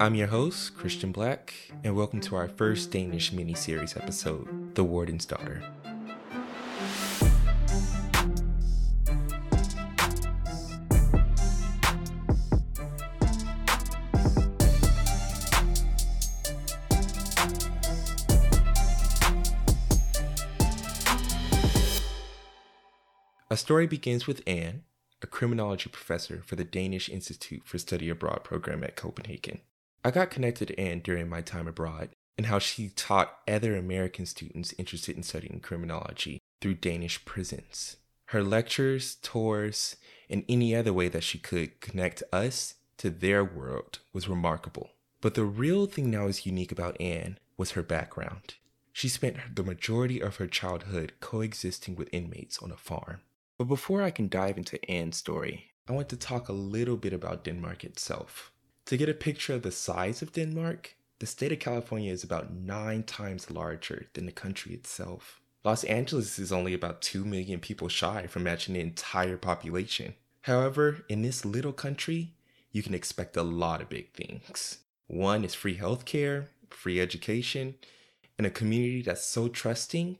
I'm your host, Christian Black, and welcome to our first Danish mini-series episode, The Warden's Daughter. A story begins with Anne, a criminology professor for the Danish Institute for Study Abroad program at Copenhagen. I got connected to Anne during my time abroad and how she taught other American students interested in studying criminology through Danish prisons. Her lectures, tours, and any other way that she could connect us to their world was remarkable. But the real thing that was unique about Anne was her background. She spent the majority of her childhood coexisting with inmates on a farm. But before I can dive into Anne's story, I want to talk a little bit about Denmark itself. To get a picture of the size of Denmark, the state of California is about nine times larger than the country itself. Los Angeles is only about 2 million people shy from matching the entire population. However, in this little country, you can expect a lot of big things. One is free healthcare, free education, and a community that's so trusting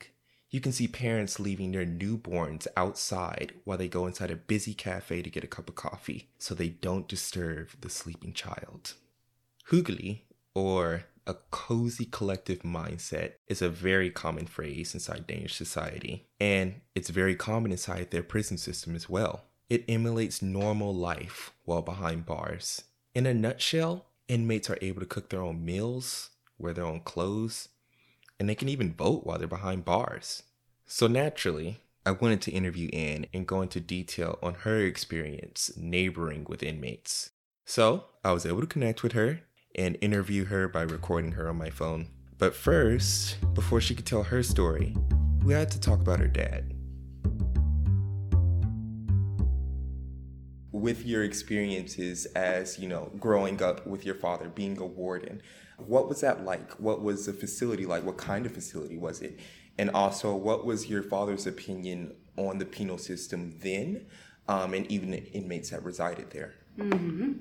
you can see parents leaving their newborns outside while they go inside a busy cafe to get a cup of coffee so they don't disturb the sleeping child. Hyggelig, or a cozy collective mindset, is a very common phrase inside Danish society, and it's very common inside their prison system as well. It emulates normal life while behind bars. In a nutshell, inmates are able to cook their own meals, wear their own clothes, and they can even vote while they're behind bars. So naturally, I wanted to interview Anne and go into detail on her experience neighboring with inmates. So I was able to connect with her and interview her by recording her on my phone. But first, before she could tell her story, we had to talk about her dad. With your experiences as, you know, growing up with your father being a warden, what was that like? What was the facility like? What kind of facility was it? And also, what was your father's opinion on the penal system then, um, and even the inmates that resided there? Mm-hmm.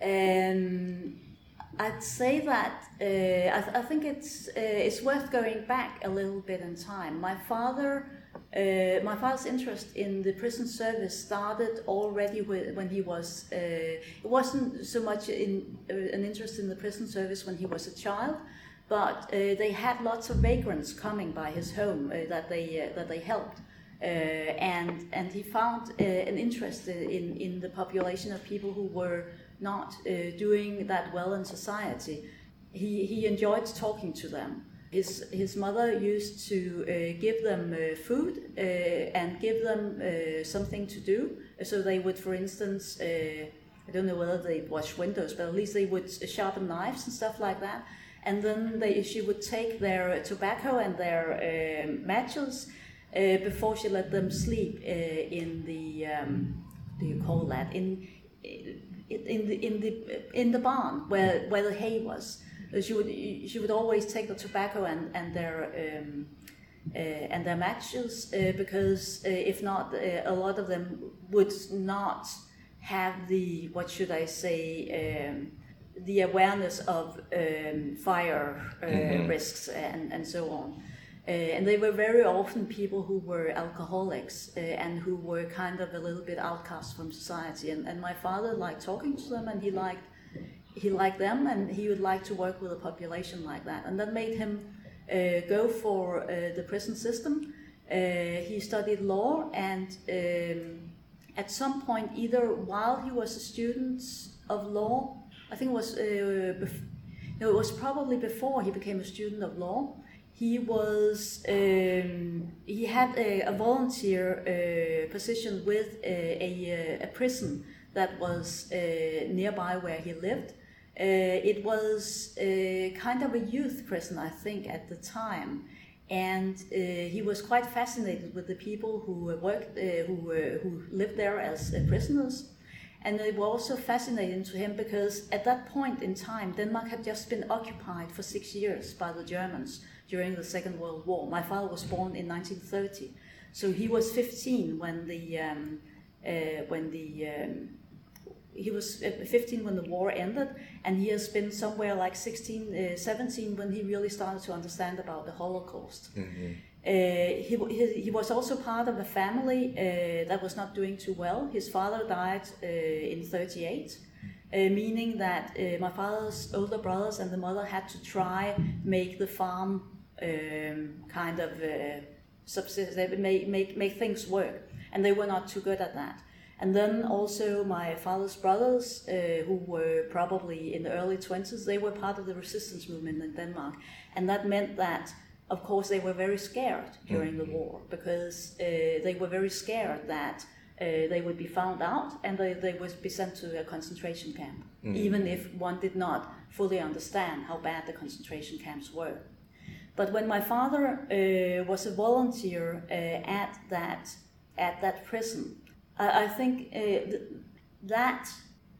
Um, I'd say that uh, I, th- I, think it's uh, it's worth going back a little bit in time. My father, uh, my father's interest in the prison service started already with, when he was. Uh, it wasn't so much in uh, an interest in the prison service when he was a child, but uh, they had lots of vagrants coming by his home uh, that they uh, that they helped. And and he found an interest in, in the population of people who were not doing that well in society. He, he enjoyed talking to them. His, his mother used to give them food and give them something to do. So they would, for instance, I don't know whether they wash windows, but at least they would sharpen knives and stuff like that and then they, she would take their tobacco and their uh, matches uh, before she let them sleep uh, in the um, do you call that in in the in the in the barn where where the hay was. She would she would always take the tobacco and and their um, uh, and their matches uh, because uh, if not, a lot of them would not have the what should I say. Um, the awareness of um, fire uh, mm-hmm. risks and, and so on. Uh, and they were very often people who were alcoholics uh, and who were kind of a little bit outcast from society. And, and my father liked talking to them, and he liked he liked them, and he would like to work with a population like that. And that made him uh, go for uh, the prison system. Uh, he studied law, and um, at some point, either while he was a student of law I think it was uh, bef- no, it was probably before he became a student of law. He was um, he had a, a volunteer uh, position with a, a, a, prison that was uh, nearby where he lived. Uh, it was kind of a youth prison, I think, at the time and uh, he was quite fascinated with the people who worked, uh, who, who lived there as uh, prisoners. And they were also fascinating to him because at that point in time, Denmark had just been occupied for six years by the Germans during the Second World War. My father was born in 1930, so he was 15 when the um, uh, when the um, he was uh, 15 when the war ended, and he has been somewhere like 16, uh, 17 when he really started to understand about the Holocaust. Mm-hmm. Uh, he, he, he, was also part of a family uh, that was not doing too well. His father died uh, in 38, uh, meaning that my father's older brothers and the mother had to try make the farm um, kind of subsist, make, make, make things work, and they were not too good at that. And then also my father's brothers, uh, who were probably in the early 20s, they were part of the resistance movement in Denmark. And that meant that, of course, they were very scared during mm-hmm. the war because uh, they were very scared that uh, they would be found out and they, they would be sent to a concentration camp, mm-hmm. even if one did not fully understand how bad the concentration camps were. But when my father uh, was a volunteer uh, at that at that prison, I, I think uh, th- that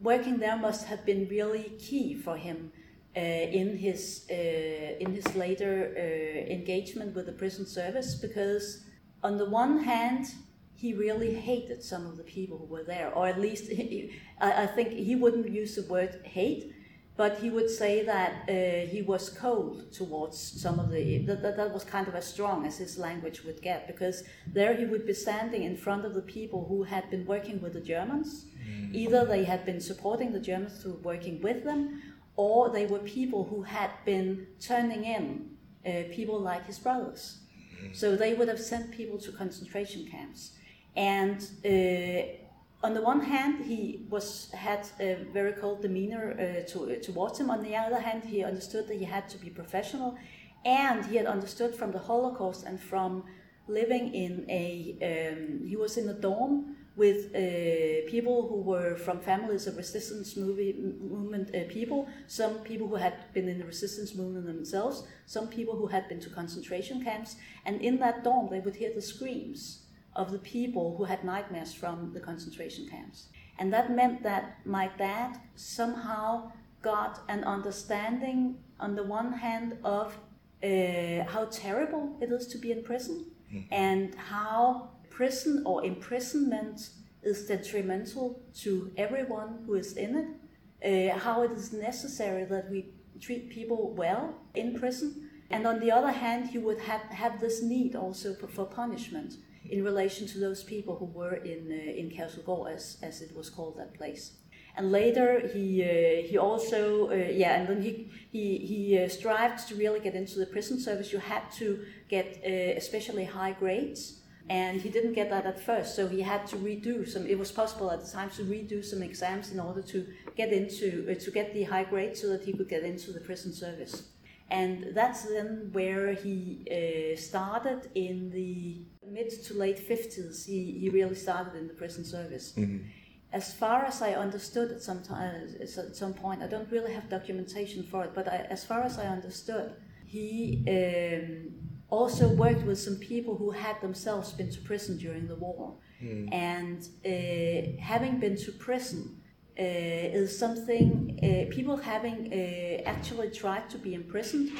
working there must have been really key for him uh, in his uh, in his later uh, engagement with the prison service because on the one hand he really hated some of the people who were there or at least he, I, I, think he wouldn't use the word hate but he would say that uh, he was cold towards some of the that, that, that was kind of as strong as his language would get because there he would be standing in front of the people who had been working with the Germans mm. either they had been supporting the Germans through working with them or they were people who had been turning in uh, people like his brothers mm. so they would have sent people to concentration camps and uh, on the one hand, he was had a very cold demeanor uh, to, uh, towards him. On the other hand, he understood that he had to be professional, and he had understood from the Holocaust and from living in a um, he was in a dorm with uh, people who were from families of resistance movie, movement uh, people, some people who had been in the resistance movement themselves, some people who had been to concentration camps, and in that dorm they would hear the screams of the people who had nightmares from the concentration camps. And that meant that my dad somehow got an understanding, on the one hand, of uh, how terrible it is to be in prison mm. and how prison or imprisonment is detrimental to everyone who is in it, uh, how it is necessary that we treat people well in prison. And on the other hand, he would have, have this need also for, for punishment in relation to those people who were in uh, in Kærshovedgård, as as it was called that place. And later he uh, he also uh, yeah, and then he he he uh, strived to really get into the prison service. You had to get uh, especially high grades. And he didn't get that at first, so he had to redo some. It was possible at the time to redo some exams in order to get into uh, to get the high grade, so that he could get into the prison service. And that's then where he started in the mid to late 50s, he, he really started in the prison service. Mm-hmm. As far as I understood at some, time, at some point, I don't really have documentation for it, but I, as far as I understood, he um, also worked with some people who had themselves been to prison during the war. Mm. And uh, having been to prison, uh, is something uh, people having uh, actually tried to be imprisoned,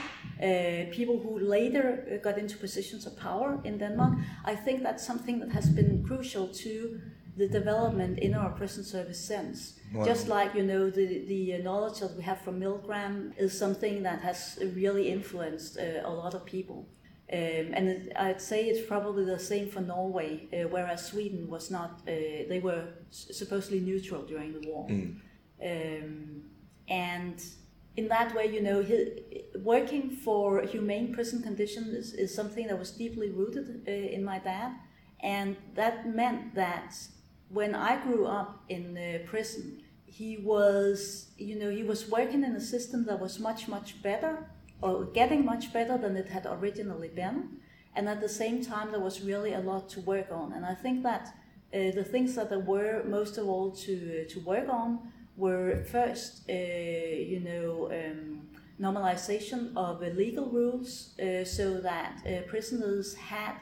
people who later got into positions of power in Denmark. I think that's something that has been crucial to the development in our prison service since. Wow. Just like you know the the knowledge that we have from Milgram is something that has really influenced uh, a lot of people. Um, and I'd say it's probably the same for Norway, uh, whereas Sweden was not. Uh, they were supposedly neutral during the war, mm. um, and in that way, you know, working for humane prison conditions is, is, something that was deeply rooted uh, in my dad, and that meant that when I grew up in prison, he was, you know, he was working in a system that was much much better or getting much better than it had originally been. And at the same time, there was really a lot to work on. And I think that uh, the things that there were most of all to, to work on were first, uh, you know, um, normalization of uh, legal rules uh, so that uh, prisoners had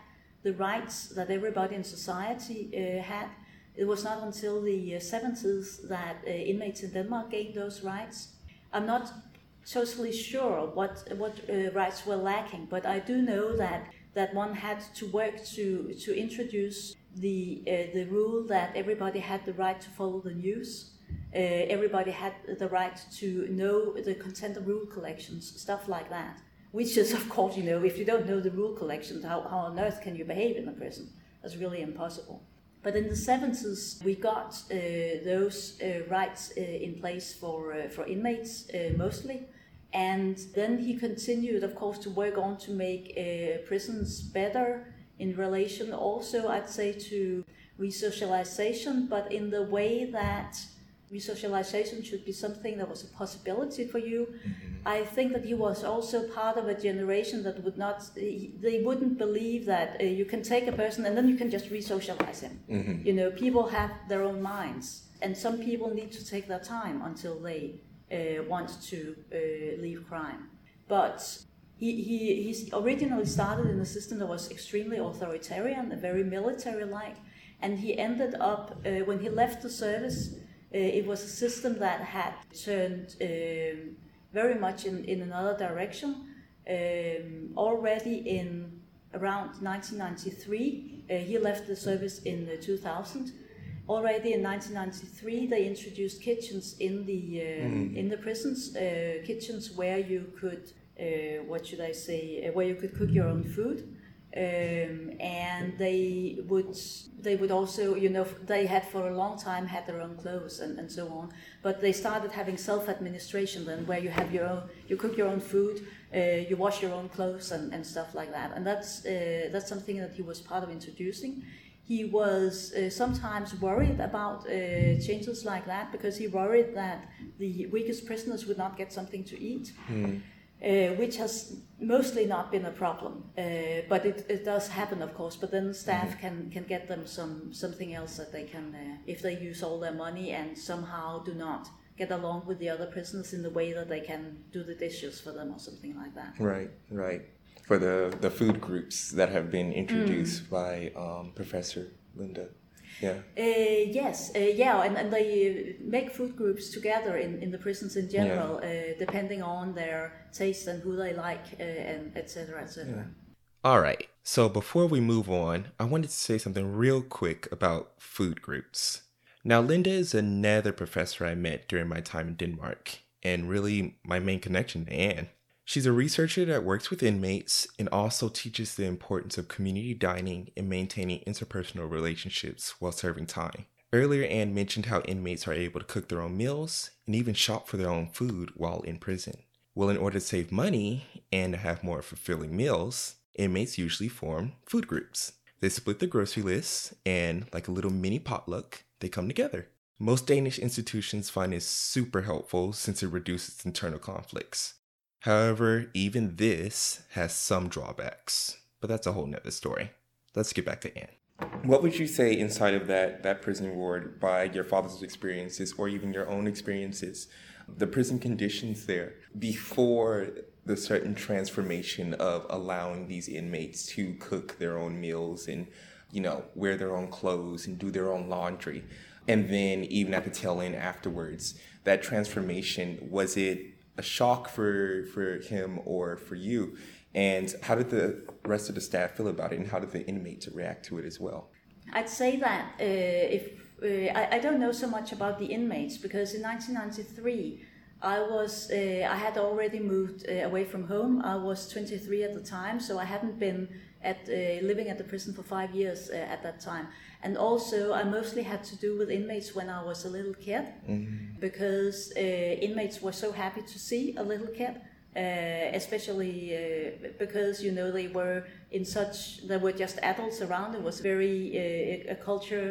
the rights that everybody in society uh, had. It was not until the 70s that inmates in Denmark gained those rights. I'm not totally sure what what uh, rights were lacking, but I do know that that one had to work to to introduce the uh, the rule that everybody had the right to follow the news. Uh, everybody had the right to know the content of rule collections, stuff like that. Which is, of course, you know, if you don't know the rule collections, how, how on earth can you behave in a prison? That's really impossible. But in the 70s, we got uh, those uh, rights uh, in place for, uh, for inmates uh, mostly. And then he continued, of course, to work on to make uh, prisons better in relation also, I'd say, to resocialization, but in the way that resocialization should be something that was a possibility for you. Mm-hmm. I think that he was also part of a generation that would not, they wouldn't believe that uh, you can take a person and then you can just resocialize him. Mm-hmm. You know, people have their own minds, and some people need to take their time until they uh, want to uh, leave crime. But he, he, he originally started in a system that was extremely authoritarian, very military like, and he ended up, uh, when he left the service, uh, it was a system that had turned um, very much in, in another direction. Um, already in around 1993, uh, he left the service in the 2000. Already in 1993, they introduced kitchens in the uh, mm. in the prisons, uh, kitchens where you could, uh, what should I say, where you could cook your own food. Um, and they would they would also you know they had for a long time had their own clothes and, and so on but they started having self-administration then where you have your own you cook your own food uh, you wash your own clothes and, and stuff like that and that's uh, that's something that he was part of introducing he was uh, sometimes worried about uh, changes like that because he worried that the weakest prisoners would not get something to eat mm uh, which has mostly not been a problem. Uh, but it, it does happen, of course. But then staff mm-hmm. can, can get them some something else that they can, uh, if they use all their money and somehow do not get along with the other prisoners in the way that they can do the dishes for them or something like that. Right, right. For the, the food groups that have been introduced mm. by um, Professor Linda. Yeah. Uh, yes, uh, yeah, and, and they make food groups together in, in the prisons in general, yeah. uh, depending on their taste and who they like, uh, and etc. etc. Yeah. All right. So before we move on, I wanted to say something real quick about food groups. Now, Linda is another professor I met during my time in Denmark, and really my main connection to Anne. She's a researcher that works with inmates and also teaches the importance of community dining and maintaining interpersonal relationships while serving time. Earlier, Anne mentioned how inmates are able to cook their own meals and even shop for their own food while in prison. Well, in order to save money and to have more fulfilling meals, inmates usually form food groups. They split the grocery lists and, like a little mini potluck, they come together. Most Danish institutions find this super helpful since it reduces internal conflicts. However, even this has some drawbacks, but that's a whole nother story. Let's get back to Anne. What would you say inside of that, that prison ward by your father's experiences or even your own experiences, the prison conditions there before the certain transformation of allowing these inmates to cook their own meals and, you know, wear their own clothes and do their own laundry? And then even at the tail end afterwards, that transformation, was it a shock for for him or for you? And how did the rest of the staff feel about it, and how did the inmates react to it as well? I'd say that uh, if uh, I, I, don't know so much about the inmates because in 1993 I was uh, I had already moved uh, away from home. I was 23 at the time, so I hadn't been at uh, living at the prison for five years uh, at that time. And also, I mostly had to do with inmates when I was a little kid, mm-hmm. because uh, inmates were so happy to see a little kid. Uh, especially uh, because you know they were in such there were just adults around it was very uh, a culture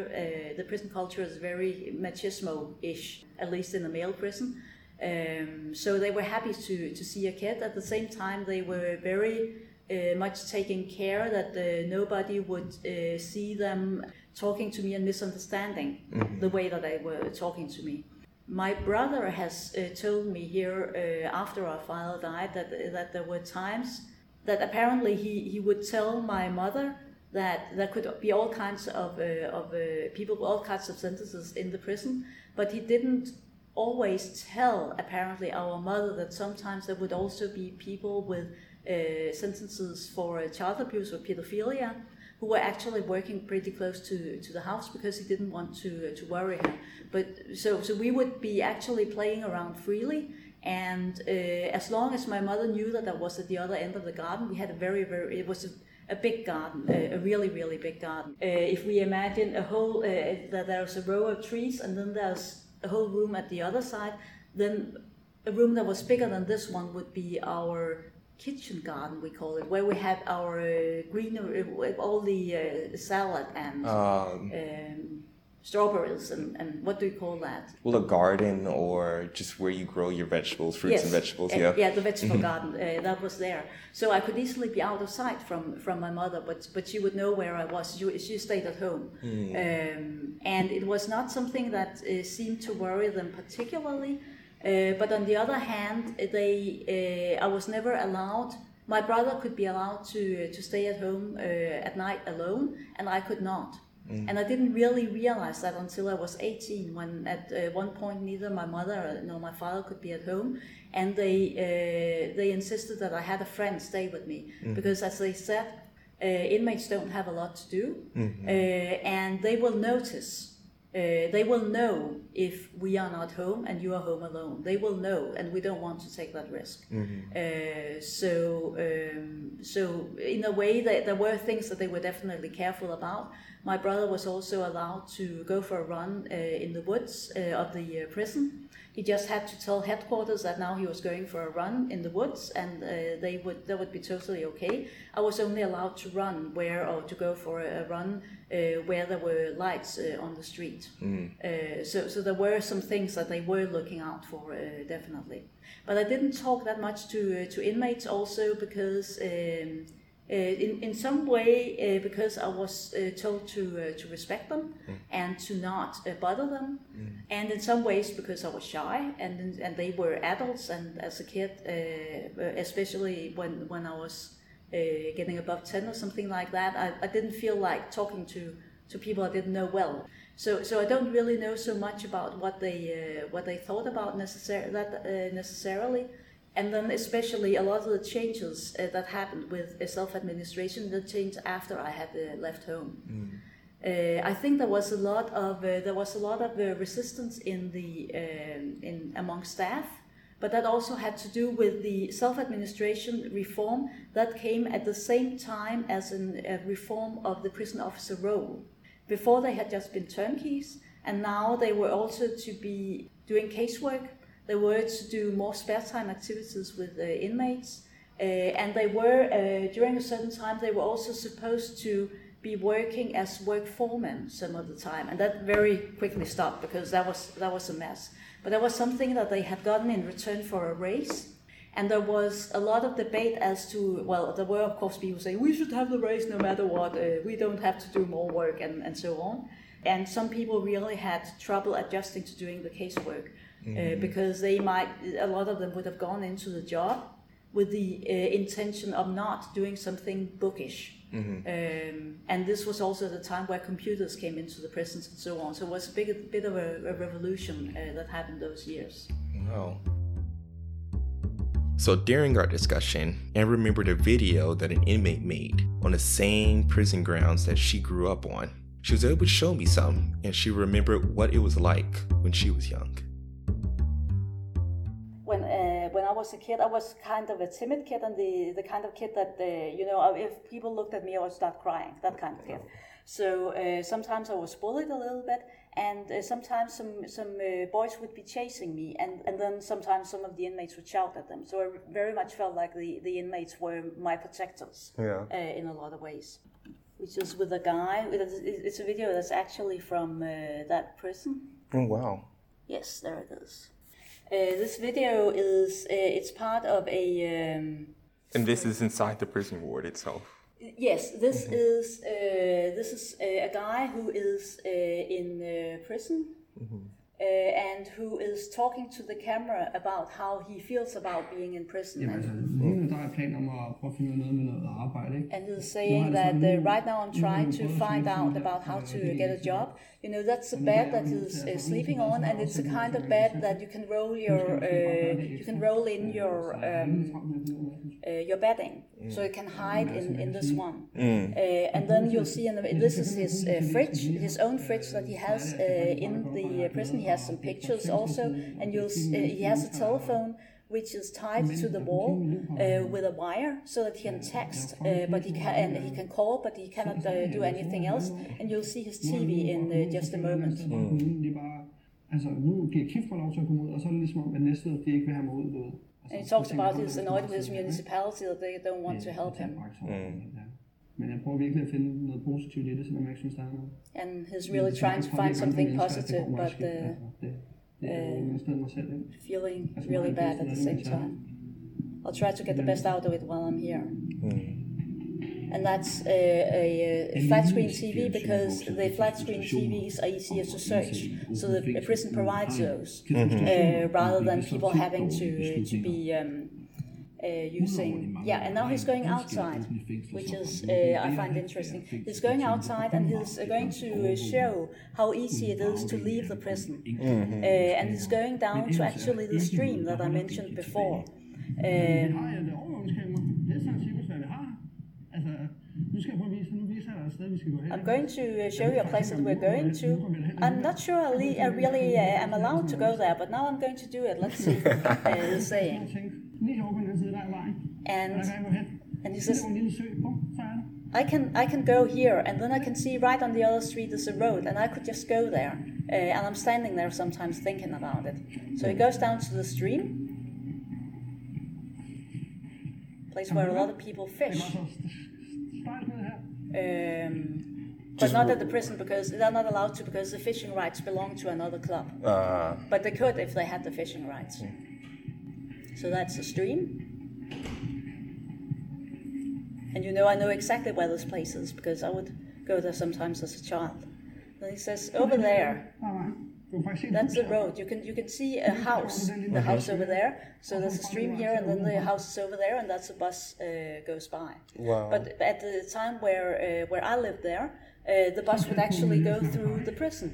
the prison culture is very machismo-ish at least in the male prison um, so they were happy to, to see a kid at the same time they were very uh, much taking care that uh, nobody would uh, see them talking to me and misunderstanding mm-hmm. the way that they were talking to me. My brother has uh, told me here uh, after our father died that that there were times that apparently he, he would tell my mother that there could be all kinds of uh, of people with all kinds of sentences in the prison, but he didn't always tell apparently our mother that sometimes there would also be people with uh, sentences for child abuse or pedophilia, who were actually working pretty close to, to the house because he didn't want to, to worry her. But so, so we would be actually playing around freely. And uh, as long as my mother knew that I was at the other end of the garden, we had a very, very, it was a, a big garden, a, a, really, really big garden. Uh, if we imagine a whole, uh, that there's a row of trees and then there's a whole room at the other side, then a room that was bigger than this one would be our kitchen garden, we call it, where we have our uh, green, uh, all the uh, salad and um, um, strawberries and, and what do you call that? Well, a garden or just where you grow your vegetables, fruits yes. and vegetables. Yeah, yeah, the vegetable garden uh, that was there. So I could easily be out of sight from from my mother, but but she would know where I was. She, she stayed at home, mm. um, and it was not something that uh, seemed to worry them particularly. Uh, but on the other hand, they uh, I was never allowed. My brother could be allowed to to stay at home uh, at night alone, and I could not. Mm. And I didn't really realize that until I was 18, when at uh, one point neither my mother nor my father could be at home, and they uh, they insisted that I had a friend stay with me mm. because, as they said, uh, inmates don't have a lot to do, mm-hmm. Uh, and they will notice. Uh, they will know if we are not home and you are home alone. They will know, and we don't want to take that risk. Mm-hmm. Uh, so, um, so in a way, that there were things that they were definitely careful about my brother was also allowed to go for a run uh, in the woods uh, of the uh, prison. He just had to tell headquarters that now he was going for a run in the woods, and uh, they would that would be totally okay. I was only allowed to run where or to go for a, run uh, where there were lights uh, on the street. Mm. so, so there were some things that they were looking out for definitely. But I didn't talk that much to to inmates also because. Um, uh, in, in some way uh, because I was uh, told to to respect them mm. and to not bother them, mm. and in some ways because I was shy and and they were adults and as a kid, especially when when I was getting above ten or something like that, I, I didn't feel like talking to to people I didn't know well. So, so I don't really know so much about what they uh, what they thought about necessar- that uh, necessarily and then especially a lot of the changes uh, that happened with uh, self-administration that changed after I had uh, left home. Mm. I think there was a lot of uh, there was a lot of uh, resistance in the um, in among staff, but that also had to do with the self-administration reform that came at the same time as a reform of the prison officer role. Before they had just been turnkeys, and now they were also to be doing casework they were to do more spare time activities with uh, inmates, uh, and they were uh, during a certain time they were also supposed to be working as work foremen some of the time, and that very quickly stopped because that was that was a mess. But that was something that they had gotten in return for a raise. And there was a lot of debate as to, well, there were, of course, people saying we should have the raise no matter what, uh, we don't have to do more work, and, and so on. And some people really had trouble adjusting to doing the casework. Uh, mm-hmm. because they might a lot of them would have gone into the job with the uh, intention of not doing something bookish. Mm-hmm. Um, and this was also the time where computers came into the prisons and so on. So it was a big, bit of a, a revolution uh, that happened those years. Wow. So during our discussion, Anne remembered a video that an inmate made on the same prison grounds that she grew up on. She was able to show me some, and she remembered what it was like when she was young was a kid, I was kind of a timid kid and the, the kind of kid that uh, you know if people looked at me, I would start crying. That kind of kid. So uh, sometimes I was bullied a little bit, and uh, sometimes some some uh, boys would be chasing me, and, and then sometimes some of the inmates would shout at them. So I very much felt like the, the inmates were my protectors. Yeah. Uh, in a lot of ways. Which is with a guy. It's a video that's actually from that prison. Oh wow. Yes, there it is. Uh, this video is uh, it's part of a. Um, and this is inside the prison ward itself. Yes, this mm-hmm. is uh, this is a guy who is in prison. Mm-hmm. uh, and who is talking to the camera about how he feels about being in prison. Jamen And, altså, lige nu der er jeg planer om at prøve at finde noget med noget arbejde, ikke? and he's saying that uh, right now I'm trying to find out about how to get a job. You know, that's a bed that is uh, sleeping on, and it's a kind of bed that you can roll your uh, you can roll in your um, uh, your bedding, so it can hide in, in this one. Uh, and then you'll see, in the, this is his uh, fridge, his own fridge that he has uh, in the uh, prison. He has some pictures also, and you'll s- uh, he has a telephone which is tied to the wall uh, with a wire so that he can text, uh, but he can and he can call, but he cannot uh, do anything else. And you'll see his TV in uh, just a moment. Mm. De bare, altså, nu giver Kif mig lov til at komme ud, og så er det ligesom om, at næste år, de ikke vil have mig ud, du ved. Altså, And he talks about jeg, he's annoyed with his municipality that they don't want to help him. Ja. Men jeg prøver virkelig at finde noget positivt i det, selvom jeg ikke synes, der er noget. And he's really trying to find something positive, but uh, Det, det jo ingen sted mig selv, ikke? feeling really bad at the same time. I'll try to get the best out of it while I'm here. And that's a, a, a flat screen TV because the flat screen TVs are easier to search, so the prison provides those uh, rather than people having to to be um, uh, using. Yeah, and now he's going outside, which is uh, I find interesting. He's going outside and he's uh, going to uh, show how easy it is to leave the prison, uh, and he's going down to actually the stream that I mentioned before. Har jeg et overvågningskamera? Det sådan cirkus, hvad vi har. Altså, nu skal jeg prøve at vise, nu viser jeg dig et sted, vi skal gå hen. I'm going to uh, show you a place that we're going to. I'm not sure I, le- I really uh, am allowed to go there, but now I'm going to do it. Let's see. Uh, he's saying. Jeg tænkte, lige herovre på den anden side, der er vejen. Og And der kan jeg gå hen. and he says, er en lille sø, bum, så er det. I can I can go here, and then I can see right on the other street is a road, and I could just go there. Uh, and I'm standing there sometimes thinking about it. So he goes down to the stream, place where a lot of people fish. var så stejlt ned her. Um, but not at the prison because they're not allowed to because the fishing rights belong to another club. Uh, But they could if they had the fishing rights. So that's the stream. And you know, I know exactly where this place is because I would go there sometimes as a child. And he says, over there, Der er vejen. Du kan faktisk se et that's the road. You can you can see a house, the house over there. So there's a stream here, and then the house is over there, and that's a bus uh, goes by. Wow. But at the time where uh, where I lived there, uh, the bus would actually go through the prison,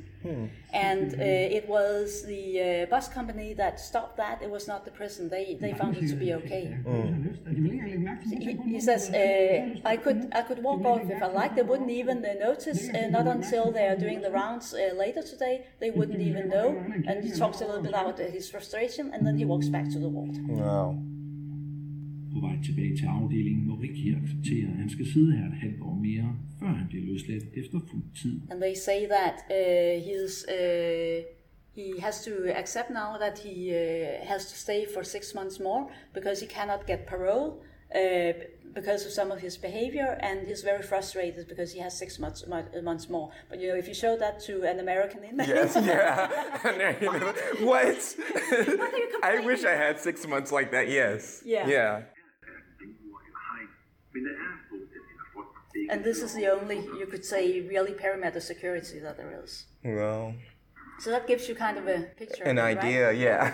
and uh, it was the uh, bus company that stopped that. It was not the prison. They they found it to be okay. Hvis jeg har lyst. Og de vil ikke engang lægge mærke til, at jeg He, he says, uh, så har lyst I could I could walk off if I liked. They wouldn't even uh, notice. Uh, not until they are doing the rounds uh, later today. They wouldn't even know. And he talks a little bit about uh, his frustration, and then he walks back to the ward. wow. På vej tilbage til afdelingen må Ricky acceptere, at han skal sidde her et halvt år mere, før han bliver løsladt efter fuld tid. And they say that uh, he's uh, he has to accept now that he uh, has to stay for six months more because he cannot get parole. Uh, because of some of his behavior, and he's very frustrated because he has six months months more. But you know, if you show that to an American inmate, Yes, yeah. what? I wish I had six months like that. Yes. Yeah. Yeah. And this is the only you could say really perimeter security that there is. Well, So that gives you kind of a picture, an of it, right? idea. Yeah.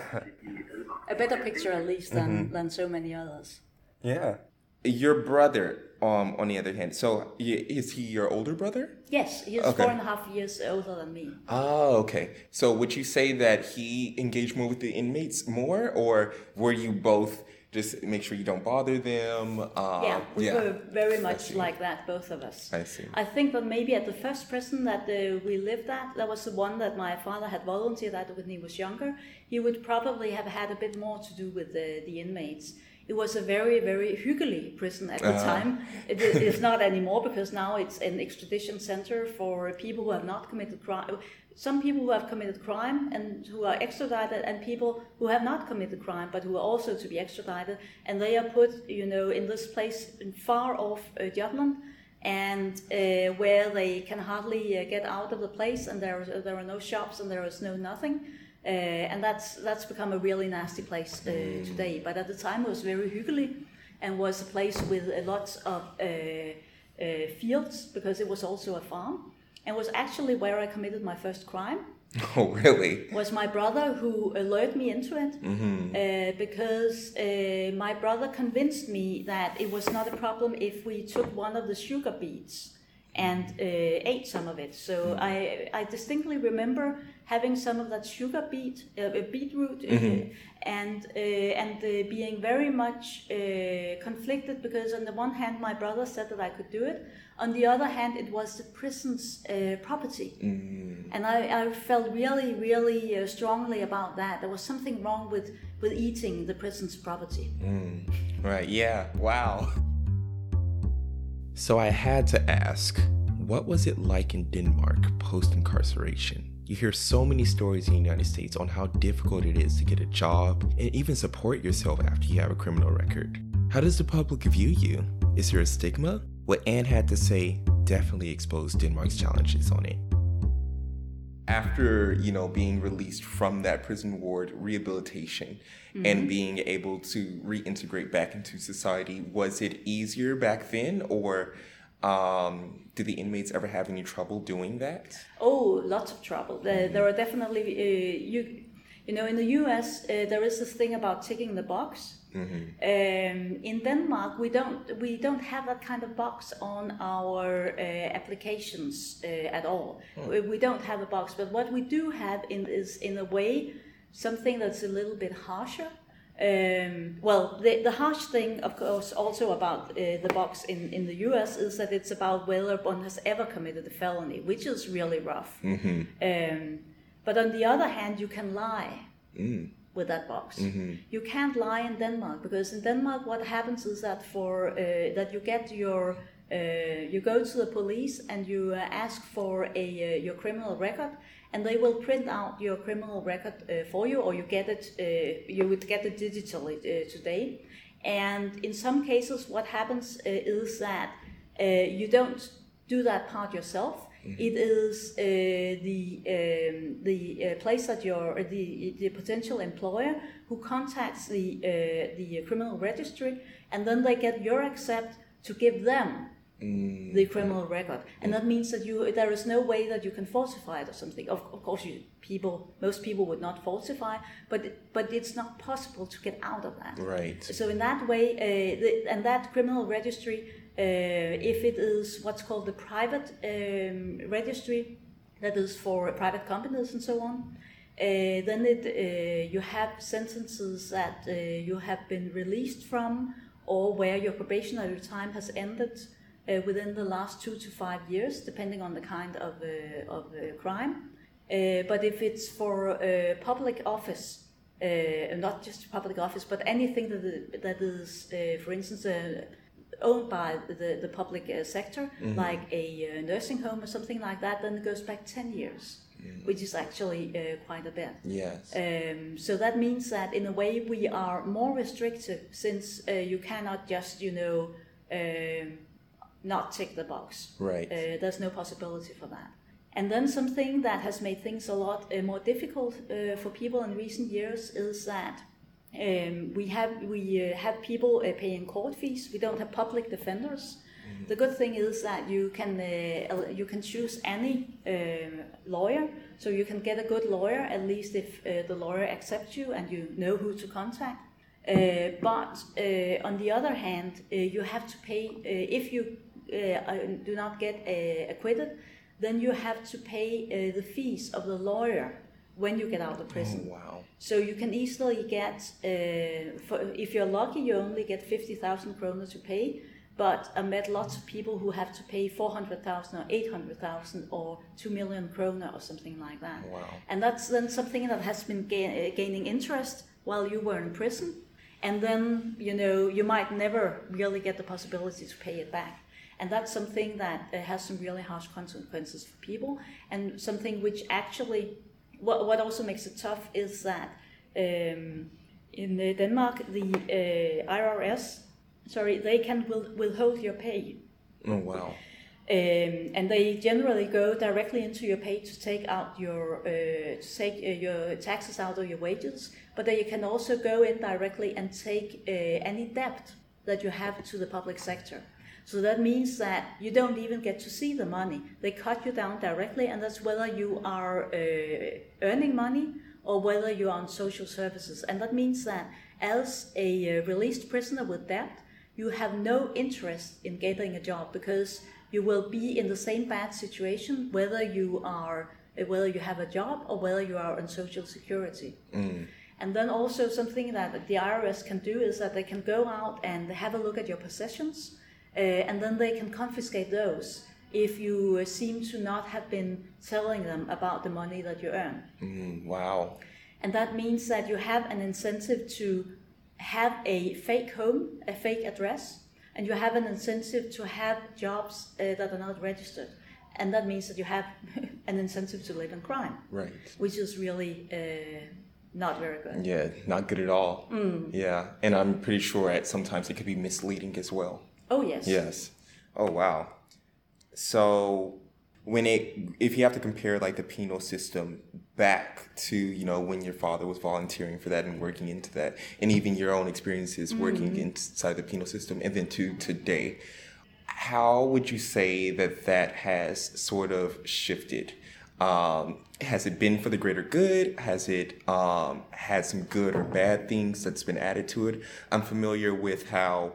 a better picture at least than Mm-hmm. than so many others. yeah. Your brother, um, on the other hand, so is he your older brother? Yes, he's Okay. four and a half years older than me. Oh, okay. So would you say that he engaged more with the inmates more, or were you both just make sure you don't bother them? Um, yeah, we were very much like that, both of us. I see. I think that maybe at the first prison that uh, we lived at, that was the one that my father had volunteered at when he was younger. He would probably have had a bit more to do with the, the inmates. It was a very, very hyggely prison at the Uh-huh. time. It is it's not anymore because now it's an extradition center for people who have not committed crime. Some people who have committed crime and who are extradited, and people who have not committed crime but who are also to be extradited, and they are put, you know, in this place in far off uh, Jutland, and uh, where they can hardly uh, get out of the place, and there there are no shops and there is no nothing. Uh, and that's that's become a really nasty place uh, today. But at the time, it was very hyggely, and was a place with a lot of uh, uh, fields because it was also a farm, and was actually where I committed my first crime. Oh, really? was my brother who lured me into it uh, because uh, my brother convinced me that it was not a problem if we took one of the sugar beets and uh, ate some of it. So I, I distinctly remember having some of that sugar beet, uh, beetroot, uh, and uh, and uh, being very much uh, conflicted because on the one hand my brother said that I could do it, on the other hand it was the prison's uh, property, and I, I felt really really uh, strongly about that. There was something wrong with with eating the prison's property. Right, yeah. Wow. So I had to ask, what was it like in Denmark post incarceration? You hear so many stories in the United States on how difficult it is to get a job and even support yourself after you have a criminal record. How does the public view you? Is there a stigma? What Anne had to say definitely exposed Denmark's challenges on it. After, you know, being released from that prison ward, rehabilitation, and being able to reintegrate back into society, was it easier back then or um, did the inmates ever have any trouble doing that? Oh, lots of trouble. There, there are definitely uh, you. You know, in the U.S., uh, there is this thing about ticking the box. Um, in Denmark, we don't we don't have that kind of box on our uh, applications uh, at all. We, we don't have a box, but what we do have in, is, in a way, something that's a little bit harsher. Um, well, the, the harsh thing, of course, also about uh, the box in, in the US is that it's about whether one has ever committed a felony, which is really rough. Um, but on the other hand, you can lie with that box. You can't lie in Denmark because in Denmark, what happens is that for uh, that you get your uh, you go to the police and you uh, ask for a uh, your criminal record, and they will print out your criminal record uh, for you, or you get it. Uh, you would get it digitally uh, today. And in some cases, what happens uh, is that uh, you don't do that part yourself. It is uh, the um, the uh, place that your the the potential employer who contacts the uh, the criminal registry, and then they get your accept to give them the criminal record, and that means that you there is no way that you can falsify it or something. Of, of course, you people most people would not falsify, but but it's not possible to get out of that. Right. So in that way, uh, the, and that criminal registry, uh, if it is what's called the private um, registry, that is for private companies and so on, uh, then it uh, you have sentences that uh, you have been released from, or where your probationary time has ended uh, within the last two to five years, depending on the kind of uh, of uh, crime. Uh, but if it's for uh, public office, uh, not just public office, but anything that, that is, uh, for instance, uh, owned by the, the public uh, sector, like a uh, nursing home or something like that, then it goes back 10 years, which is actually uh, quite a bit. Yes. Um, so that means that in a way we are more restrictive since uh, you cannot just, you know, um not tick the box. Right. Uh, there's no possibility for that. And then something that has made things a lot uh, more difficult uh, for people in recent years is that um, we have we uh, have people uh, paying court fees. We don't have public defenders. The good thing is that you can uh, you can choose any um, lawyer, so you can get a good lawyer at least if uh, the lawyer accepts you and you know who to contact. Uh, but uh, on the other hand, uh, you have to pay uh, if you do not get uh, acquitted, then you have to pay uh, the fees of the lawyer when you get out of prison. Oh, wow. So you can easily get, uh, for, if you're lucky, you only get 50,000 kroner to pay. But I met lots of people who have to pay 400,000 or 800,000 or 2 million kroner or something like that. Wow. And that's then something that has been ga- uh, gaining interest while you were in prison. And then, you know, you might never really get the possibility to pay it back. And that's something that uh, has some really harsh consequences for people, and something which actually, what, what also makes it tough is that um, in uh, Denmark, the uh, IRS, sorry, they can will, withhold your pay. Oh, wow. Um, and they generally go directly into your pay to take out your uh, to take uh, your taxes out of your wages, but they can also go in directly and take uh, any debt that you have to the public sector. So that means that you don't even get to see the money. They cut you down directly, and that's whether you are uh, earning money or whether you are on social services. And that means that as a uh, released prisoner with debt, you have no interest in getting a job because you will be in the same bad situation whether you are uh, whether you have a job or whether you are on social security. And then also something that the IRS can do is that they can go out and have a look at your possessions, and then they can confiscate those if you uh, seem to not have been telling them about the money that you earn. Mm, wow. And that means that you have an incentive to have a fake home, a fake address, and you have an incentive to have jobs uh, that are not registered. And that means that you have an incentive to live in crime, Right. which is really uh, not very good. Yeah, not good at all. Yeah, and I'm pretty sure at sometimes it could be misleading as well. Oh, yes. Yes. Oh wow. So when it if you have to compare like the penal system back to you know when your father was volunteering for that and working into that and even your own experiences working inside the penal system and then to today how would you say that that has sort of shifted um, has it been for the greater good has it um, had some good or bad things that's been added to it i'm familiar with how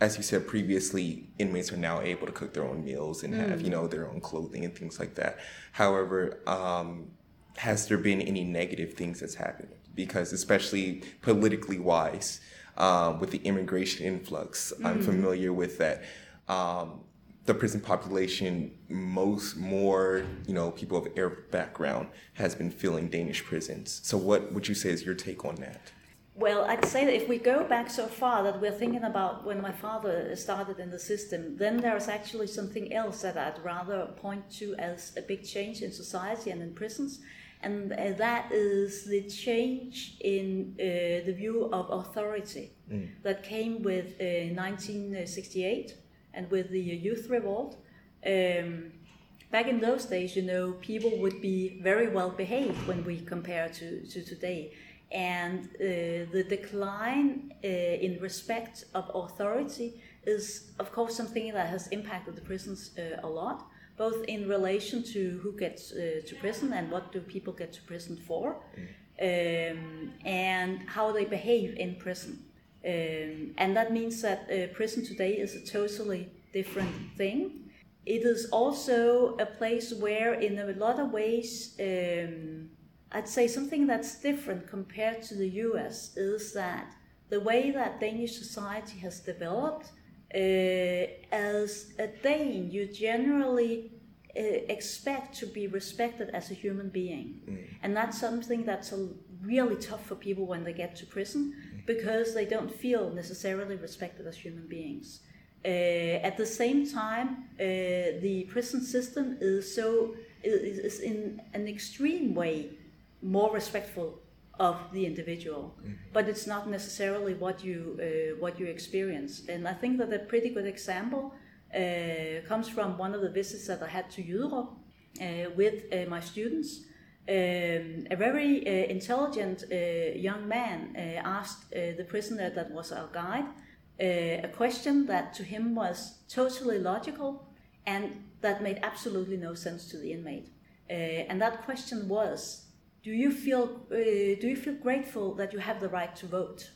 as you said previously, inmates are now able to cook their own meals and have, you know, their own clothing and things like that. However, um, has there been any negative things that's happened? Because especially politically wise, um, with the immigration influx, I'm familiar with that. Um, the prison population, most more, you know, people of Arab background has been filling Danish prisons. So what would you say is your take on that? Well, I'd say that if we go back so far that we're thinking about when my father started in the system, then there's actually something else that I'd rather point to as a big change in society and in prisons, and uh, that is the change in uh, the view of authority that came with uh, 1968 and with the youth revolt. Um, back in those days, you know, people would be very well behaved when we compare to, to today. And uh, the decline uh, in respect of authority is, of course, something that has impacted the prisons uh, a lot, both in relation to who gets uh, to prison and what do people get to prison for, um, and how they behave in prison. Um, and that means that uh, prison today is a totally different thing. It is also a place where, in a lot of ways, um, I'd say something that's different compared to the US is that the way that Danish society has developed, uh, as a Dane, you generally uh, expect to be respected as a human being. And that's something that's a, really tough for people when they get to prison because they don't feel necessarily respected as human beings. Uh, at the same time, uh, the prison system is so is in an extreme way more respectful of the individual, but it's not necessarily what you uh, what you experience. And I think that a pretty good example uh, comes from one of the visits that I had to Jyderup uh, with uh, my students. Um, a very uh, intelligent uh, young man uh, asked uh, the prisoner that was our guide uh, a question that to him was totally logical and that made absolutely no sense to the inmate. And that question was, do you feel uh, do you feel grateful that you have the right to vote?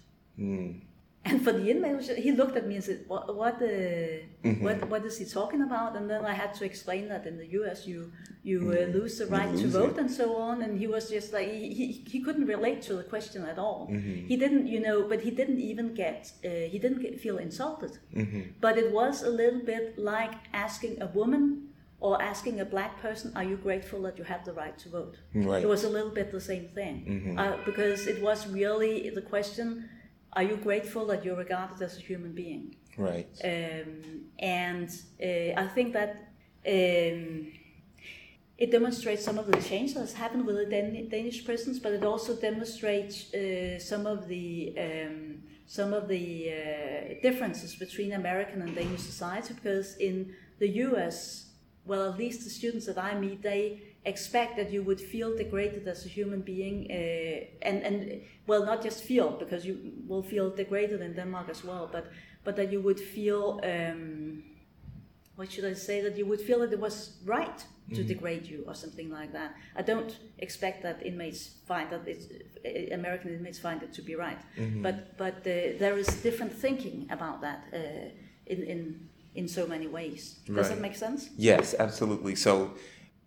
And for the inmate, he looked at me and said, "What what uh, what, what is he talking about?" And then I had to explain that in the U.S. you you uh, lose the right to vote it. and so on. And he was just like he, he, he couldn't relate to the question at all. He didn't, you know, but he didn't even get uh, he didn't get, feel insulted. But it was a little bit like asking a woman or asking a black person, "Are you grateful that you have the right to vote?" Right. It was a little bit the same thing uh, because it was really the question: Are you grateful that you're regarded as a human being? Right. Um, and uh, I think that um, it demonstrates some of the change that has happened with the Dan- Danish prisons, but it also demonstrates uh, some of the um, some of the uh, differences between American and Danish society. Because in the U.S., well, at least the students that I meet, they expect that you would feel degraded as a human being, uh, and and well, not just feel because you will feel degraded in Denmark as well, but but that you would feel. Um, what should I say that you would feel that it was right to degrade you or something like that. I don't expect that inmates find that it's uh, American inmates find it to be right, but but uh, there is different thinking about that uh, in in in so many ways. Does Right. that make sense? Yes, absolutely. So,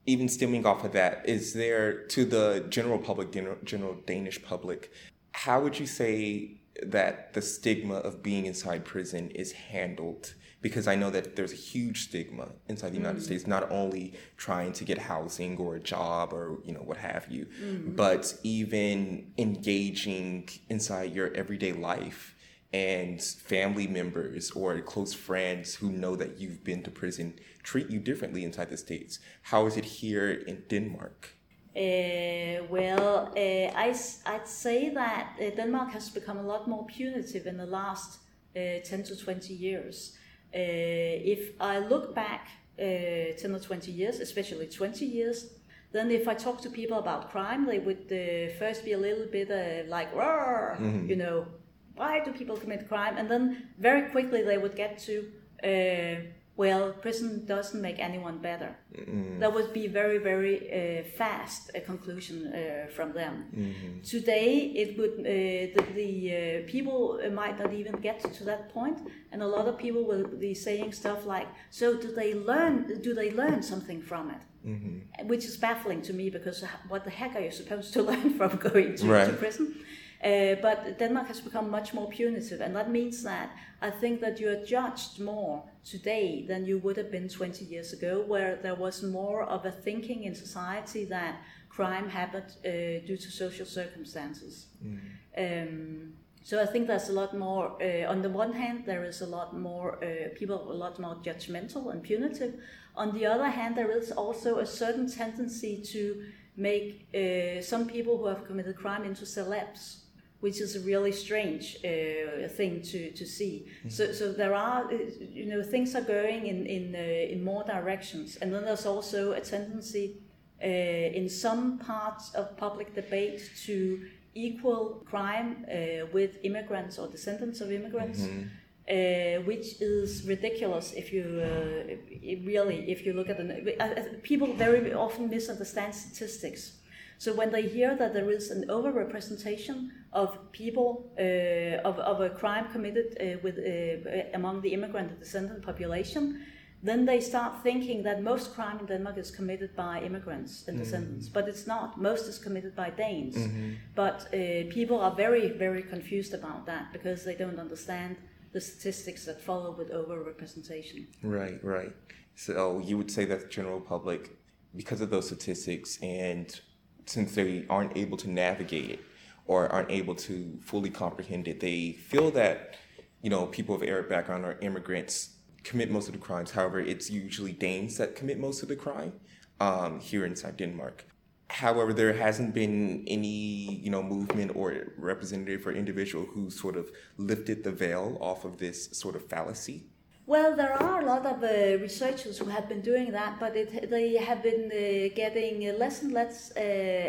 even stemming off of that, is there to the general public, general, general Danish public, how would you say that the stigma of being inside prison is handled? Because I know that there's a huge stigma inside the United mm. States, not only trying to get housing or a job or you know what have you, mm-hmm. but even engaging inside your everyday life and family members or close friends who know that you've been to prison treat you differently inside the states. How is it here in Denmark? Uh, well, uh, I, would say that uh, Denmark has become a lot more punitive in the last uh, 10 to 20 years. Uh, if I look back uh, 10 or 20 years, especially 20 years, then if I talk to people about crime, they would uh, first be a little bit uh, like, "Roar," you know, why do people commit crime? And then very quickly they would get to, uh, well, prison doesn't make anyone better. That would be very, very uh, fast a conclusion uh, from them. Today, it would uh, the, the uh, people might not even get to that point, and a lot of people will be saying stuff like, "So do they learn? Do they learn something from it?" Which is baffling to me because what the heck are you supposed to learn from going to, to prison? Uh, but Denmark has become much more punitive, and that means that I think that you are judged more today than you would have been 20 years ago, where there was more of a thinking in society that crime happened uh, due to social circumstances. Um, so I think there's a lot more. Uh, on the one hand, there is a lot more uh, people, a lot more judgmental and punitive. On the other hand, there is also a certain tendency to make uh, some people who have committed crime into celebs, which is a really strange uh, thing to, to see. So, so there are, uh, you know, things are going in in uh, in more directions, and then there's also a tendency uh, in some parts of public debate to equal crime uh, with immigrants or descendants of immigrants. Uh, which is ridiculous if you uh, really if you look at the people very often misunderstand statistics. So when they hear that there is an overrepresentation of people uh, of, of a crime committed uh, with uh, among the immigrant and descendant population, then they start thinking that most crime in Denmark is committed by immigrants and descendants, but it's not. Most is committed by Danes. But uh, people are very, very confused about that because they don't understand the statistics that follow with overrepresentation. Right, right. So you would say that the general public, because of those statistics, and since they aren't able to navigate it or aren't able to fully comprehend it, they feel that you know people of Arab background or immigrants commit most of the crimes. However, it's usually Danes that commit most of the crime um, here inside Denmark. However, there hasn't been any, you know, movement or representative or individual who sort of lifted the veil off of this sort of fallacy. Well, there are a lot of uh, researchers who have been doing that, but it, they have been uh, getting less and less uh,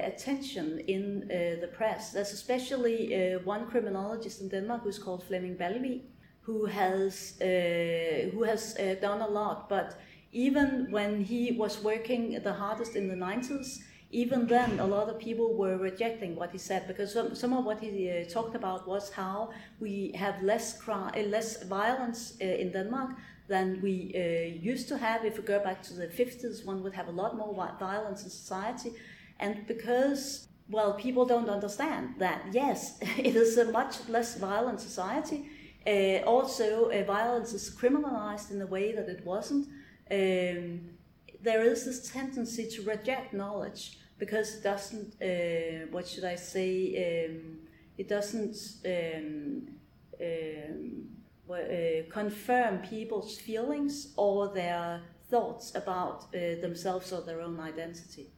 attention in uh, the press. There's especially uh, one criminologist in Denmark who's called Flemming Balvig, who has uh, who has done a lot. But even when he was working the hardest in the 90s, even then, a lot of people were rejecting what he said because some, some of what he uh, talked about was how we have less crime, uh, less violence uh, in Denmark than we uh, used to have. If we go back to the 50s, one would have a lot more violence in society, and because well, people don't understand that. Yes, it is a much less violent society. Uh, also, uh, violence is criminalized in a way that it wasn't. Um, there is this tendency to reject knowledge because it doesn't, uh, what should I say, um, it doesn't um, um, uh, confirm people's feelings or their thoughts about uh, themselves or their own identity.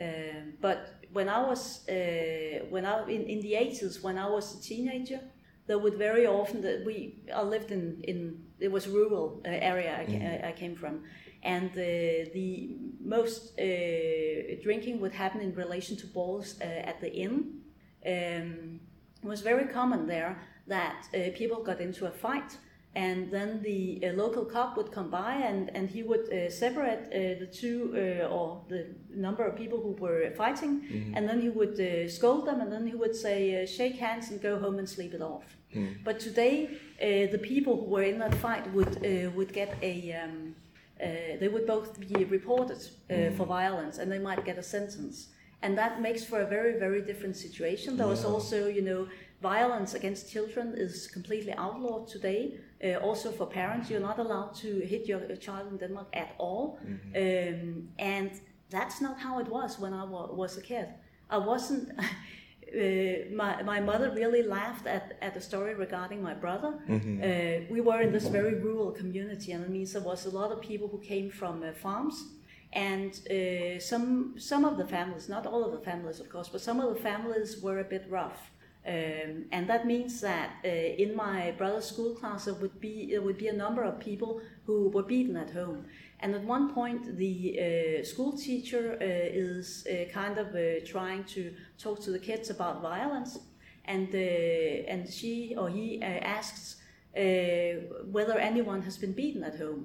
Um, but when I was, uh, when I in, in the 80s, when I was a teenager, there would very often that we I lived in in it was rural uh, area I, ca- I came from, and uh, the most uh, drinking would happen in relation to balls uh, at the inn. Um, it was very common there that uh, people got into a fight, and then the uh, local cop would come by and, and he would uh, separate uh, the two uh, or the number of people who were fighting. And then he would uh, scold them and then he would say uh, shake hands and go home and sleep it off. But today uh, the people who were in that fight would uh, would get a um, uh, they would both be reported uh, for violence and they might get a sentence. And that makes for a very very different situation. There was also you know violence against children is completely outlawed today. Uh, also for parents you're not allowed to hit your child in denmark at all. Um, and that's not how it was when i wa- was a kid. I wasn't uh, my, my mother really laughed at, at the story regarding my brother. Uh, we were in this very rural community, and it means there was a lot of people who came from uh, farms. And uh, some some of the families, not all of the families, of course, but some of the families were a bit rough. Um, and that means that uh, in my brother's school class, there would be there would be a number of people who were beaten at home. And at one point, the uh, school teacher uh, is uh, kind of uh, trying to talk to the kids about violence, and uh, and she or he uh, asks uh, whether anyone has been beaten at home.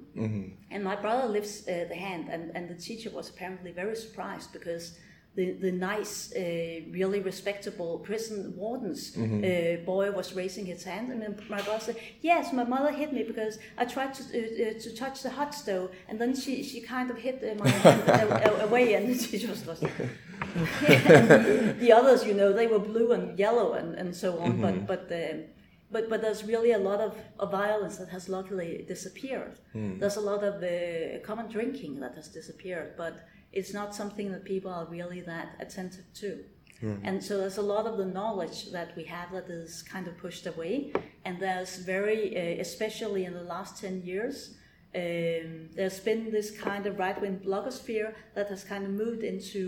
And my brother lifts uh, the hand, and, and the teacher was apparently very surprised because the, the nice, uh, really respectable prison warden's uh, boy was raising his hand. And then my brother said, Yes, my mother hit me because I tried to, uh, uh, to touch the hot stove, and then she, she kind of hit uh, my hand away, and she just was the, the others, you know, they were blue and yellow and, and so on, but, but um, but but there's really a lot of, of violence that has luckily disappeared. There's a lot of uh, common drinking that has disappeared, but it's not something that people are really that attentive to. And so there's a lot of the knowledge that we have that is kind of pushed away, and there's very, uh, especially in the last ten years, um, there's been this kind of right-wing blogosphere that has kind of moved into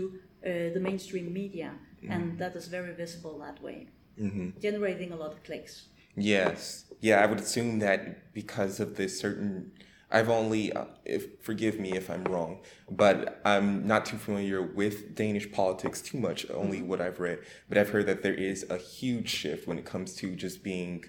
uh, the mainstream media, and that is very visible that way, generating a lot of clicks. Yes. Yeah, I would assume that because of this certain I've only uh, if forgive me if I'm wrong, but I'm not too familiar with Danish politics too much, only what I've read, but I've heard that there is a huge shift when it comes to just being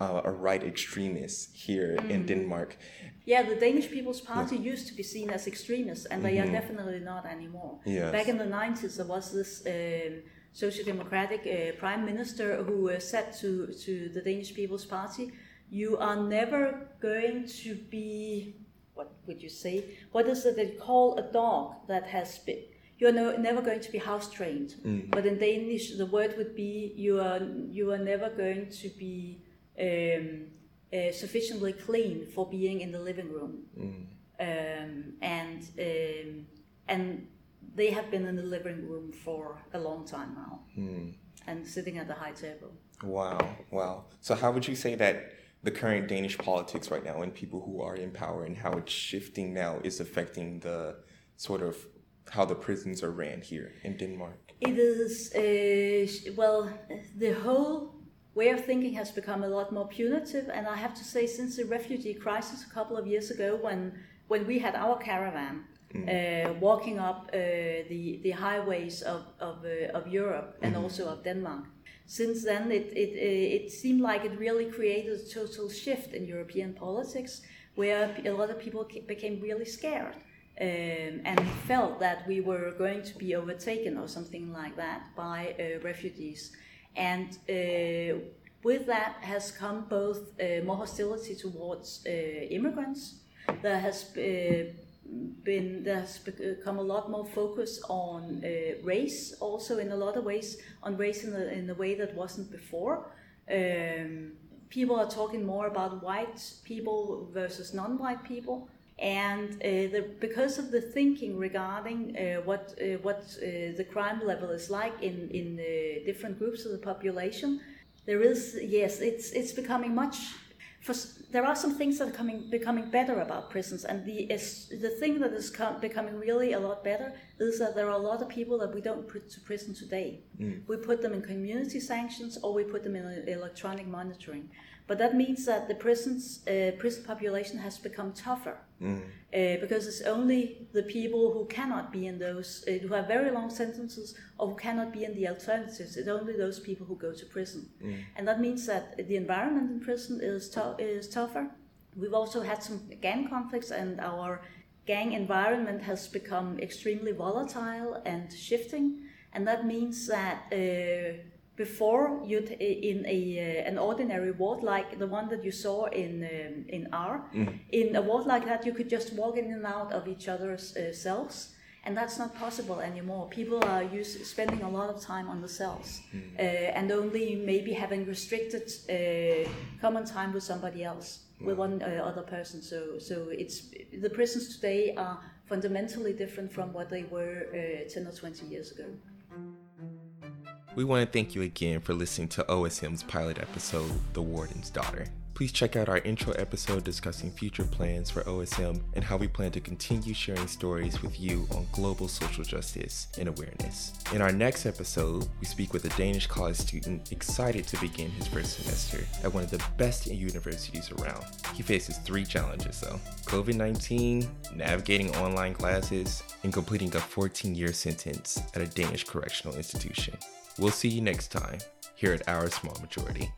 uh, a right extremist here in Denmark. Yeah, the Danish People's Party used to be seen as extremists, and they are definitely not anymore. Yes. Back in the 90s, there was this um, social democratic uh, prime minister who uh, said to, to the Danish People's Party, You are never going to be, what would you say? What is it they call a dog that has been. You're no, never going to be house trained, but in Danish the word would be you are you are never going to be um, uh, sufficiently clean for being in the living room, um, and um, and they have been in the living room for a long time now, and sitting at the high table. Wow, wow. So how would you say that the current Danish politics right now and people who are in power and how it's shifting now is affecting the sort of how the prisons are ran here in Denmark? It is uh, well, the whole way of thinking has become a lot more punitive, and I have to say, since the refugee crisis a couple of years ago, when when we had our caravan. Uh, walking up uh, the the highways of of, uh, of Europe and also of Denmark. Since then, it it it seemed like it really created a total shift in European politics, where a lot of people became really scared um, and felt that we were going to be overtaken or something like that by uh, refugees. And uh, with that has come both uh, more hostility towards uh, immigrants. There has uh, been there has become a lot more focus on uh, race, also in a lot of ways on race in a, in a way that wasn't before. Um, people are talking more about white people versus non-white people, and uh, the, because of the thinking regarding uh, what uh, what uh, the crime level is like in in uh, different groups of the population, there is yes, it's it's becoming much. For, there are some things that are coming becoming better about prisons, and the is, the thing that is com- becoming really a lot better is that there are a lot of people that we don't put to prison today. We put them in community sanctions, or we put them in uh, electronic monitoring. But that means that the prisons uh, prison population has become tougher uh, because it's only the people who cannot be in those uh, who have very long sentences or who cannot be in the alternatives. It's only those people who go to prison, and that means that the environment in prison is tou- is tougher. We've also had some gang conflicts, and our gang environment has become extremely volatile and shifting. And that means that before you'd in a uh, an ordinary ward like the one that you saw in um, in R, in a ward like that, you could just walk in and out of each other's uh, cells and that's not possible anymore. People are used, spending a lot of time on the cells uh, and only maybe having restricted uh, common time with somebody else, with one uh, other person. So, so it's the prisons today are fundamentally different from what they were uh, ten or twenty years ago. We want to thank you again for listening to OSM's pilot episode, The Warden's Daughter. Please check out our intro episode discussing future plans for OSM and how we plan to continue sharing stories with you on global social justice and awareness. In our next episode, we speak with a Danish college student excited to begin his first semester at one of the best universities around. He faces three challenges though COVID 19, navigating online classes, and completing a 14 year sentence at a Danish correctional institution. We'll see you next time here at Our Small Majority.